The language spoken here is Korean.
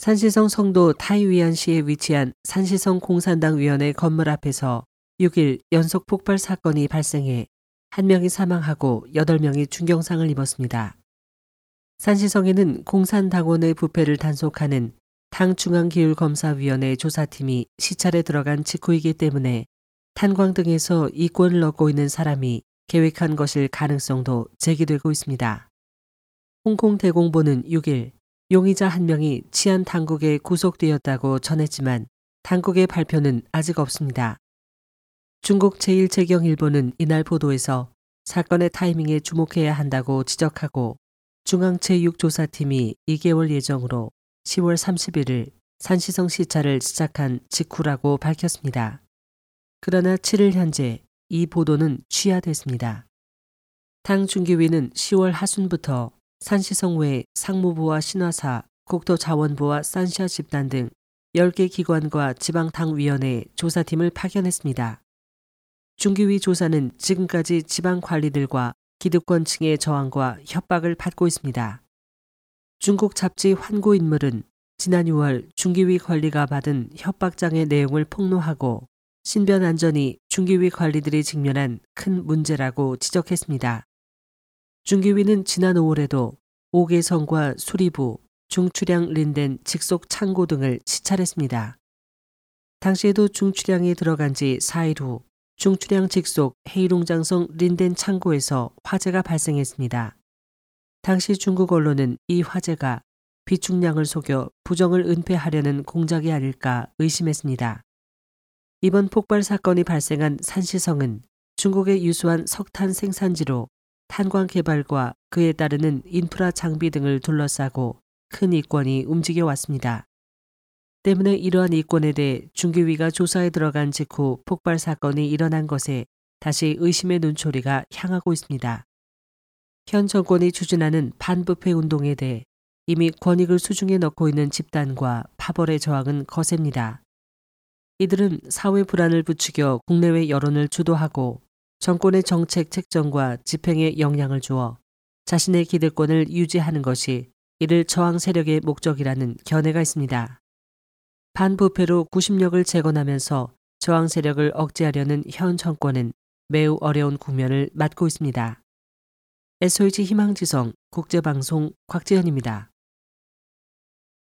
산시성 성도 타이위안시에 위치한 산시성 공산당 위원회 건물 앞에서 6일 연속 폭발 사건이 발생해 한 명이 사망하고 8명이 중경상을 입었습니다. 산시성에는 공산당원의 부패를 단속하는 당중앙기율검사위원회 조사팀이 시찰에 들어간 직후이기 때문에 탄광 등에서 이권을 얻고 있는 사람이 계획한 것일 가능성도 제기되고 있습니다. 홍콩 대공보는 6일 용의자 한 명이 치안 당국에 구속되었다고 전했지만 당국의 발표는 아직 없습니다. 중국 제1재경일보는 이날 보도에서 사건의 타이밍에 주목해야 한다고 지적하고 중앙 제6조사팀이 2개월 예정으로 10월 31일 산시성 시찰을 시작한 직후라고 밝혔습니다. 그러나 7일 현재 이 보도는 취하됐습니다. 당 중기위는 10월 하순부터 산시성 외 상무부와 신화사, 국토자원부와 산샤 집단 등 10개 기관과 지방당위원회 조사팀을 파견했습니다. 중기위 조사는 지금까지 지방관리들과 기득권층의 저항과 협박을 받고 있습니다. 중국 잡지 환고인물은 지난 6월 중기위 관리가 받은 협박장의 내용을 폭로하고 신변 안전이 중기위 관리들이 직면한 큰 문제라고 지적했습니다. 중기위는 지난 5월에도 오개성과 수리부, 중추량 린덴 직속 창고 등을 시찰했습니다. 당시에도 중추량이 들어간 지 4일 후 중추량 직속 헤이룽장성 린덴 창고에서 화재가 발생했습니다. 당시 중국 언론은 이 화재가 비축량을 속여 부정을 은폐하려는 공작이 아닐까 의심했습니다. 이번 폭발 사건이 발생한 산시성은 중국의 유수한 석탄 생산지로 탄광 개발과 그에 따르는 인프라 장비 등을 둘러싸고 큰 이권이 움직여 왔습니다. 때문에 이러한 이권에 대해 중기위가 조사에 들어간 직후 폭발 사건이 일어난 것에 다시 의심의 눈초리가 향하고 있습니다. 현 정권이 추진하는 반부패 운동에 대해 이미 권익을 수중에 넣고 있는 집단과 파벌의 저항은 거셉니다. 이들은 사회 불안을 부추겨 국내외 여론을 주도하고 정권의 정책 책정과 집행에 영향을 주어 자신의 기득권을 유지하는 것이 이를 저항 세력의 목적이라는 견해가 있습니다. 반부패로 구심력을 재건하면서 저항 세력을 억제하려는 현 정권은 매우 어려운 국면을 맞고 있습니다. SOH 희망지성 국제방송 곽지현입니다.